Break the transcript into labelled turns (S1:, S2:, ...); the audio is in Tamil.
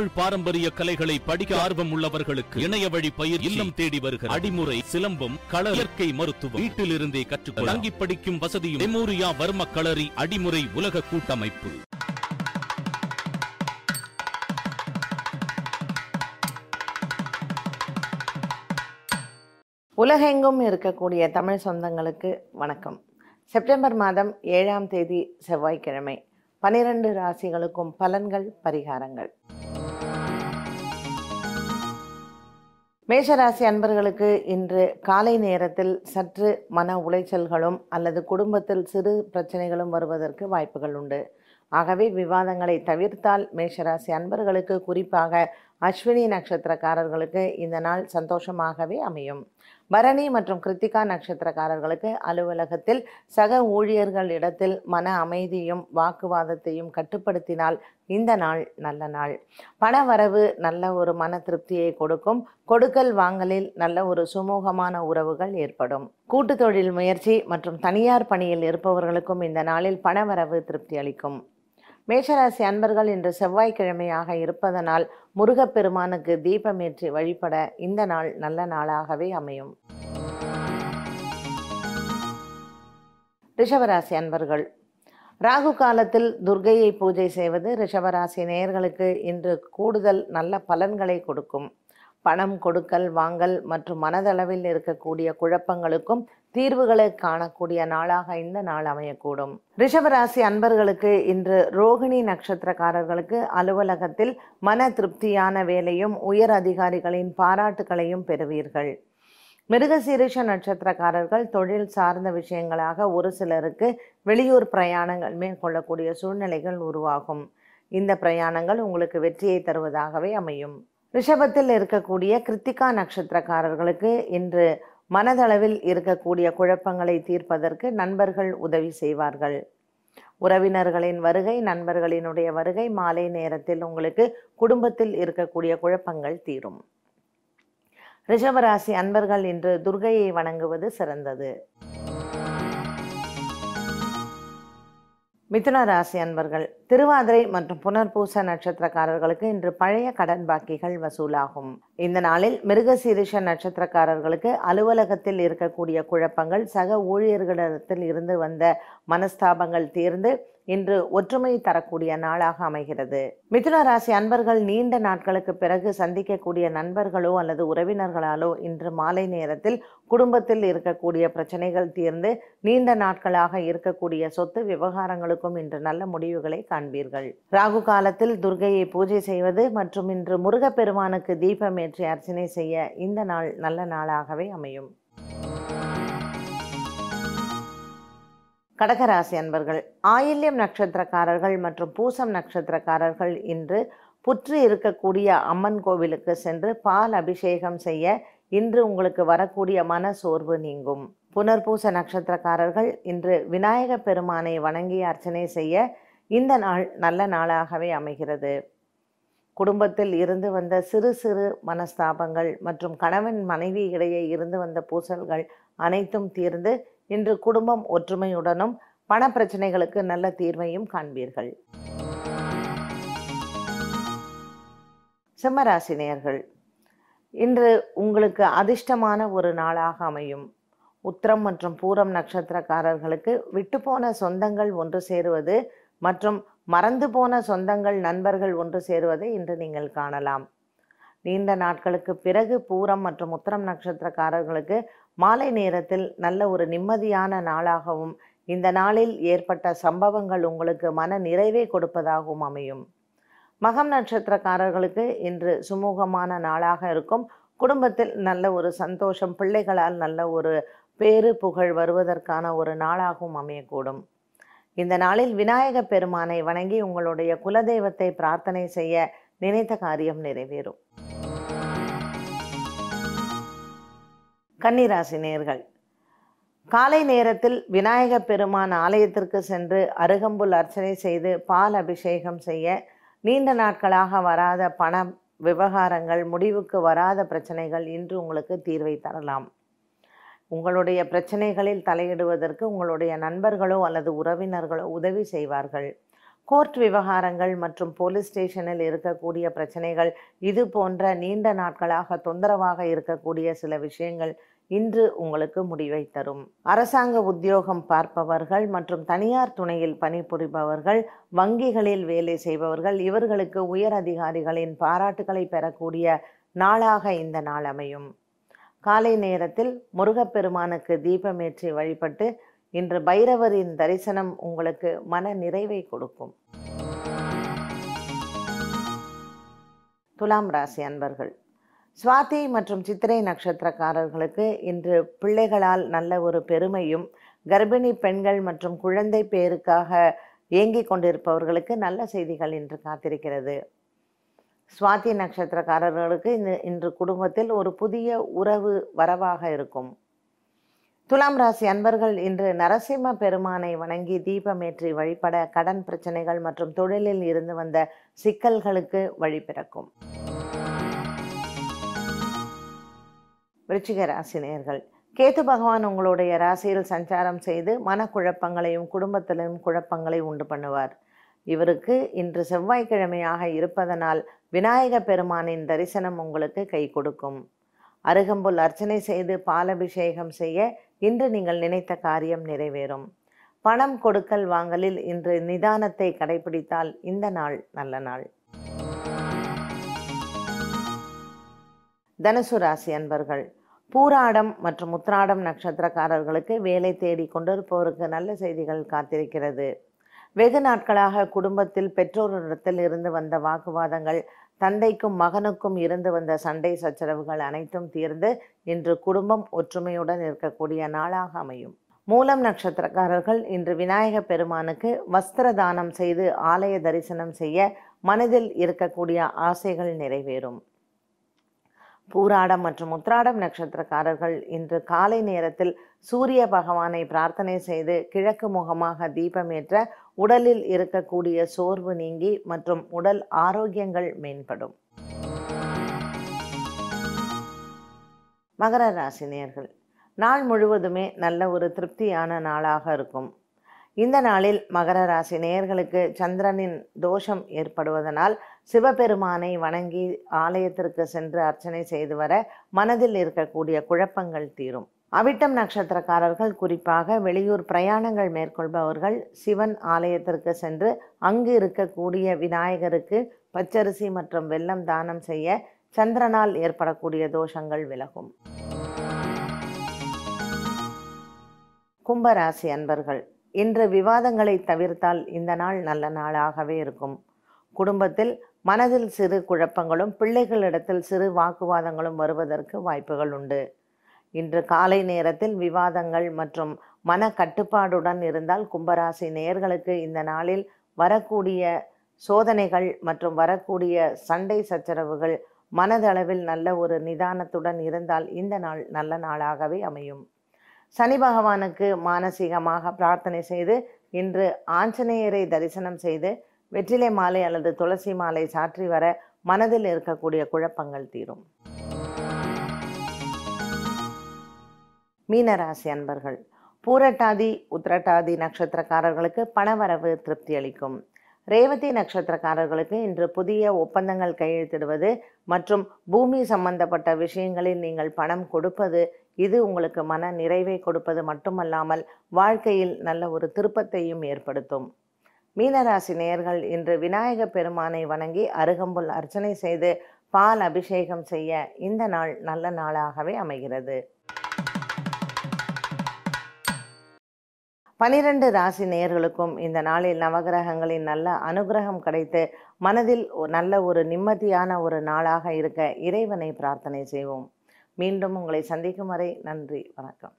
S1: தமிழ் பாரம்பரிய கலைகளை படிக்க ஆர்வம் உள்ளவர்களுக்கு இணைய வழி பயிர் இல்லம் தேடி வருகிற அடிமுறை சிலம்பம் கள இயற்கை மருத்துவம். வீட்டிலிருந்தே கற்றுக்கொள்ள. தங்கி படிக்கும் வசதியும் மெமோரியா வர்ம களரி அடிமுறை உலக கூட்டமைப்பு.
S2: உலகெங்கும் இருக்கக்கூடிய தமிழ் சொந்தங்களுக்கு வணக்கம். செப்டம்பர் மாதம் ஏழாம் தேதி செவ்வாய்க்கிழமை. பனிரெண்டு ராசிகளுக்கும் பலன்கள் பரிகாரங்கள். மேஷராசி அன்பர்களுக்கு இன்று காலை நேரத்தில் சற்று மன உளைச்சல்களும் அல்லது குடும்பத்தில் சிறு பிரச்சனைகளும் வருவதற்கு வாய்ப்புகள் உண்டு. ஆகவே விவாதங்களை தவிர்த்தால் மேஷராசி அன்பர்களுக்கு குறிப்பாக அஸ்வினி நட்சத்திரக்காரர்களுக்கு இந்த நாள் சந்தோஷமாகவே அமையும். பரணி மற்றும் கிருத்திகா நட்சத்திரக்காரர்களுக்கு அலுவலகத்தில் சக ஊழியர்கள் இடத்தில் மன அமைதியும் வாக்குவாதத்தையும் கட்டுப்படுத்தினால் இந்த நாள் நல்ல நாள். பண வரவு நல்ல ஒரு மன திருப்தியை கொடுக்கும். கொடுக்கல் வாங்கலில் நல்ல ஒரு சுமூகமான உறவுகள் ஏற்படும். கூட்டு தொழில் முயற்சி மற்றும் தனியார் பணியில் இருப்பவர்களுக்கும் இந்த நாளில் பணவரவு திருப்தி அளிக்கும். மேஷராசி அன்பர்கள் இன்று செவ்வாய்க்கிழமையாக இருப்பதனால் முருகப்பெருமானுக்கு தீபமேற்றி வழிபட இந்த நாள் நல்ல நாளாகவே அமையும். ரிஷவராசி அன்பர்கள் ராகு காலத்தில் துர்கையை பூஜை செய்வது ரிஷவராசி நேயர்களுக்கு இன்று கூடுதல் நல்ல பலன்களை கொடுக்கும். பணம் கொடுக்கல் வாங்கல் மற்றும் மனதளவில் இருக்கக்கூடிய குழப்பங்களுக்கும் தீர்வுகளை காணக்கூடிய நாளாக இந்த நாள் அமையக்கூடும். ரிஷபராசி அன்பர்களுக்கு இன்று ரோகிணி நட்சத்திரக்காரர்களுக்கு அலுவலகத்தில் மன திருப்தியான வேலையும் உயர் அதிகாரிகளின் பாராட்டுகளையும் பெறுவீர்கள். மிருகசீரிஷ நட்சத்திரக்காரர்கள் தொழில் சார்ந்த விஷயங்களாக ஒரு சிலருக்கு வெளியூர் பிரயாணங்கள் மேற்கொள்ளக்கூடிய சூழ்நிலைகள் உருவாகும். இந்த பிரயாணங்கள் உங்களுக்கு வெற்றியை தருவதாகவே அமையும். ரிஷபத்தில் இருக்கக்கூடிய கிருத்திகா நட்சத்திரக்காரர்களுக்கு இன்று மனதளவில் இருக்கக்கூடிய குழப்பங்களை தீர்ப்பதற்கு நண்பர்கள் உதவி செய்வார்கள். உறவினர்களின் வருகை நண்பர்களினுடைய வருகை மாலை நேரத்தில் உங்களுக்கு குடும்பத்தில் இருக்கக்கூடிய குழப்பங்கள் தீரும். ரிஷபராசி அன்பர்கள் இன்று துர்கையை வணங்குவது சிறந்தது. மிதுன ராசி அன்பர்கள் திருவாதிரை மற்றும் புனர்பூச நட்சத்திரக்காரர்களுக்கு இன்று பழைய கடன் பாக்கிகள் வசூலாகும். இந்த நாளில் மிருகசீரிஷ நட்சத்திரக்காரர்களுக்கு அலுவலகத்தில் இருக்கக்கூடிய குழப்பங்கள் சக ஊழியர்களிடத்தில் இருந்து வந்த மனஸ்தாபங்கள் தீர்ந்து இன்று ஒற்றுமை தரக்கூடிய நாளாக அமைகிறது. மிதுன ராசி அன்பர்கள் நீண்ட நாட்களுக்கு பிறகு சந்திக்கக்கூடிய நண்பர்களோ அல்லது உறவினர்களாலோ இன்று மாலை நேரத்தில் குடும்பத்தில் இருக்கக்கூடிய பிரச்சனைகள் தீர்ந்து நீண்ட நாட்களாக இருக்கக்கூடிய சொத்து விவகாரங்களுக்கும் இன்று நல்ல முடிவுகளை காண்பீர்கள். ராகு காலத்தில் துர்கையை பூஜை செய்வது மற்றும் இன்று முருகப்பெருமானுக்கு தீபமேற்றி அர்ச்சனை செய்ய இந்த நாள் நல்ல நாளாகவே அமையும். கடகராசி அன்பர்கள் ஆயில்யம் நட்சத்திரக்காரர்கள் மற்றும் பூசம் நட்சத்திரக்காரர்கள் இன்று புற்று இருக்கக்கூடிய அம்மன் கோவிலுக்கு சென்று பால் அபிஷேகம் செய்ய இன்று உங்களுக்கு வரக்கூடிய மன சோர்வு நீங்கும். புனர்பூச நட்சத்திரக்காரர்கள் இன்று விநாயக பெருமானை வணங்கி அர்ச்சனை செய்ய இந்த நாள் நல்ல நாளாகவே அமைகிறது. குடும்பத்தில் இருந்து வந்த சிறு சிறு மனஸ்தாபங்கள் மற்றும் கணவன் மனைவி இடையே இருந்து வந்த பூசல்கள் அனைத்தும் தீர்ந்து இன்று குடும்பம் ஒற்றுமையுடனும் பண பிரச்சனைகளுக்கு நல்ல தீர்வையும் காண்பீர்கள். சிம்மராசினியர்கள் இன்று உங்களுக்கு அதிர்ஷ்டமான ஒரு நாளாக அமையும். உத்திரம் மற்றும் பூரம் நட்சத்திரக்காரர்களுக்கு விட்டுப்போன சொந்தங்கள் ஒன்று சேருவது மற்றும் மறந்து போன சொந்தங்கள் நண்பர்கள் ஒன்று சேருவதை இன்று நீங்கள் காணலாம். நீண்ட நாட்களுக்கு பிறகு பூரம் மற்றும் உத்திரம் நட்சத்திரக்காரர்களுக்கு மாலை நேரத்தில் நல்ல ஒரு நிம்மதியான நாளாகவும் இந்த நாளில் ஏற்பட்ட சம்பவங்கள் உங்களுக்கு மன நிறைவை கொடுப்பதாகவும் அமையும். மகம் நட்சத்திரக்காரர்களுக்கு இன்று சுமூகமான நாளாக இருக்கும். குடும்பத்தில் நல்ல ஒரு சந்தோஷம் பிள்ளைகளால் நல்ல ஒரு பேரு புகழ் வருவதற்கான ஒரு நாளாகவும் அமையக்கூடும். இந்த நாளில் விநாயக பெருமானை வணங்கி உங்களுடைய குலதெய்வத்தை பிரார்த்தனை செய்ய நினைத்த காரியம் நிறைவேறும். கன்னிராசி நேர்கள். காலை நேரத்தில் விநாயக பெருமான் ஆலயத்திற்கு சென்று அருகம்புல் அர்ச்சனை செய்து பால் அபிஷேகம் செய்ய நீண்ட நாட்களாக வராத பண விவகாரங்கள் முடிவுக்கு வராத பிரச்சனைகள் இன்று உங்களுக்கு தீர்வை தரலாம். உங்களுடைய பிரச்சனைகளில் தலையிடுவதற்கு உங்களுடைய நண்பர்களோ அல்லது உறவினர்களோ உதவி செய்வார்கள். கோர்ட் விவகாரங்கள் மற்றும் போலீஸ் ஸ்டேஷனில் இருக்கக்கூடிய பிரச்சனைகள் இது போன்ற நீண்ட நாட்களாக தொந்தரவாக இருக்கக்கூடிய சில விஷயங்கள் இன்று உங்களுக்கு முடிவை தரும். அரசாங்க உத்தியோகம் பார்ப்பவர்கள் மற்றும் தனியார் துணையில் பணிபுரிபவர்கள் வங்கிகளில் வேலை செய்பவர்கள் இவர்களுக்கு உயர் அதிகாரிகளின் பாராட்டுகளை பெறக்கூடிய நாளாக இந்த நாள் அமையும். காலை நேரத்தில் முருகப்பெருமானுக்கு தீபமேற்றி வழிபட்டு இன்று பைரவரின் தரிசனம் உங்களுக்கு மன நிறைவை கொடுக்கும். துலாம் ராசி அன்பர்கள் சுவாதி மற்றும் சித்திரை நட்சத்திரக்காரர்களுக்கு இன்று பிள்ளைகளால் நல்ல ஒரு பெருமையும் கர்ப்பிணி பெண்கள் மற்றும் குழந்தை பேருக்காக இயங்கிக் கொண்டிருப்பவர்களுக்கு நல்ல செய்திகள் இன்று காத்திருக்கிறது. சுவாதி நட்சத்திரக்காரர்களுக்கு இந்த இன்று குடும்பத்தில் ஒரு புதிய உறவு வரவாக இருக்கும். துலாம் ராசி அன்பர்கள் இன்று நரசிம்ம பெருமானை வணங்கி தீபமேற்றி வழிபட கடன் பிரச்சனைகள் மற்றும் தொழிலில் இருந்து வந்த சிக்கல்களுக்கு வழிபிறக்கும் விருச்சிக ராசி நேர்கள் கேத்து பகவான் உங்களுடைய ராசியில் சஞ்சாரம் செய்து மனக்குழப்பங்களையும் குடும்பத்திலும் குழப்பங்களை உண்டு பண்ணுவார். இவருக்கு இன்று செவ்வாய்க்கிழமையாக இருப்பதனால் விநாயக பெருமானின் தரிசனம் உங்களுக்கு கை கொடுக்கும். அருகம்புல் அர்ச்சனை செய்து பாலபிஷேகம் செய்ய இன்று நீங்கள் நினைத்த காரியம் நிறைவேறும். பணம் கொடுக்கல் வாங்கலில் இன்று நிதானத்தை கடைபிடித்தால் இந்த நாள் நல்ல நாள். தனுசு ராசி அன்பர்கள் பூராடம் மற்றும் உத்ராடம் நட்சத்திரக்காரர்களுக்கு வேலை தேடி கொண்டிருப்பவருக்கு நல்ல செய்திகள் காத்திருக்கிறது. வெகு நாட்களாக குடும்பத்தில் பெற்றோரிடத்தில் இருந்து வந்த வாக்குவாதங்கள் தந்தைக்கும் மகனுக்கும் இருந்து வந்த சண்டை சச்சரவுகள் அனைத்தும் தீர்ந்து இன்று குடும்பம் ஒற்றுமையுடன் இருக்கக்கூடிய நாளாக அமையும். மூலம் நட்சத்திரக்காரர்கள் இன்று விநாயக பெருமானுக்கு வஸ்திர தானம் செய்து ஆலய தரிசனம் செய்ய மனதில் இருக்கக்கூடிய ஆசைகள் நிறைவேறும். பூராடம் மற்றும் உத்ராடம் நட்சத்திரக்காரர்கள் இன்று காலை நேரத்தில் சூரிய பகவானை பிரார்த்தனை செய்து கிழக்கு முகமாக தீபமேற்ற உடலில் இருக்கக்கூடிய சோர்வு நீங்கி மற்றும் உடல் ஆரோக்கியங்கள் மேம்படும். மகர ராசி நேர்கள் நாள் முழுவதுமே நல்ல ஒரு திருப்தியான நாளாக இருக்கும். இந்த நாளில் மகர ராசி நேயர்களுக்கு சந்திரனின் தோஷம் ஏற்படுவதனால் சிவபெருமானை வணங்கி ஆலயத்திற்கு சென்று அர்ச்சனை செய்து வர மனதில் இருக்கக்கூடிய குழப்பங்கள் தீரும். அவிட்டம் நட்சத்திரக்காரர்கள் குறிப்பாக வெளியூர் பிரயாணங்கள் மேற்கொள்பவர்கள் சிவன் ஆலயத்திற்கு சென்று அங்கு இருக்கக்கூடிய விநாயகருக்கு பச்சரிசி மற்றும் வெள்ளம் தானம் செய்ய சந்திரனால் ஏற்படக்கூடிய தோஷங்கள் விலகும். கும்பராசி அன்பர்கள் இன்று விவாதங்களை தவிர்த்தால் இந்த நாள் நல்ல நாளாகவே இருக்கும். குடும்பத்தில் மனதில் சிறு குழப்பங்களும் பிள்ளைகளிடத்தில் சிறு வாக்குவாதங்களும் வருவதற்கு வாய்ப்புகள் உண்டு. இன்று காலை நேரத்தில் விவாதங்கள் மற்றும் மன கட்டுப்பாடுடன் இருந்தால் கும்பராசி நேயர்களுக்கு இந்த நாளில் வரக்கூடிய சோதனைகள் மற்றும் வரக்கூடிய சண்டை சச்சரவுகள் மனதளவில் நல்ல ஒரு நிதானத்துடன் இருந்தால் இந்த நாள் நல்ல நாளாகவே அமையும். சனி பகவானுக்கு மானசீகமாக பிரார்த்தனை செய்து இன்று ஆஞ்சநேயரை தரிசனம் செய்து வெற்றிலை மாலை அல்லது துளசி மாலை சாற்றி வர மனதில் இருக்கக்கூடிய குழப்பங்கள் தீரும். மீனராசி அன்பர்கள் பூரட்டாதி உத்திரட்டாதி நட்சத்திரக்காரர்களுக்கு பணவரவு திருப்தி அளிக்கும். ரேவதி நட்சத்திரக்காரர்களுக்கு இன்று புதிய ஒப்பந்தங்கள் கையெழுத்திடுவது மற்றும் பூமி சம்பந்தப்பட்ட விஷயங்களில் நீங்கள் பணம் கொடுப்பது இது உங்களுக்கு மன நிறைவை கொடுப்பது மட்டுமல்லாமல் வாழ்க்கையில் நல்ல ஒரு திருப்பத்தையும் ஏற்படுத்தும். மீனராசி நேயர்கள் இன்று விநாயக பெருமானை வணங்கி அருகம்புல் அர்ச்சனை செய்து பால் அபிஷேகம் செய்ய இந்த நாள் நல்ல நாளாகவே அமைகிறது. பனிரெண்டு ராசி நேயர்களுக்கும் இந்த நாளில் நவகிரகங்களின் நல்ல அனுகிரகம் கிடைத்து மனதில் நல்ல ஒரு நிம்மதியான ஒரு நாளாக இருக்க இறைவனை பிரார்த்தனை செய்வோம். மீண்டும் உங்களை சந்திக்கும் வரை நன்றி வணக்கம்.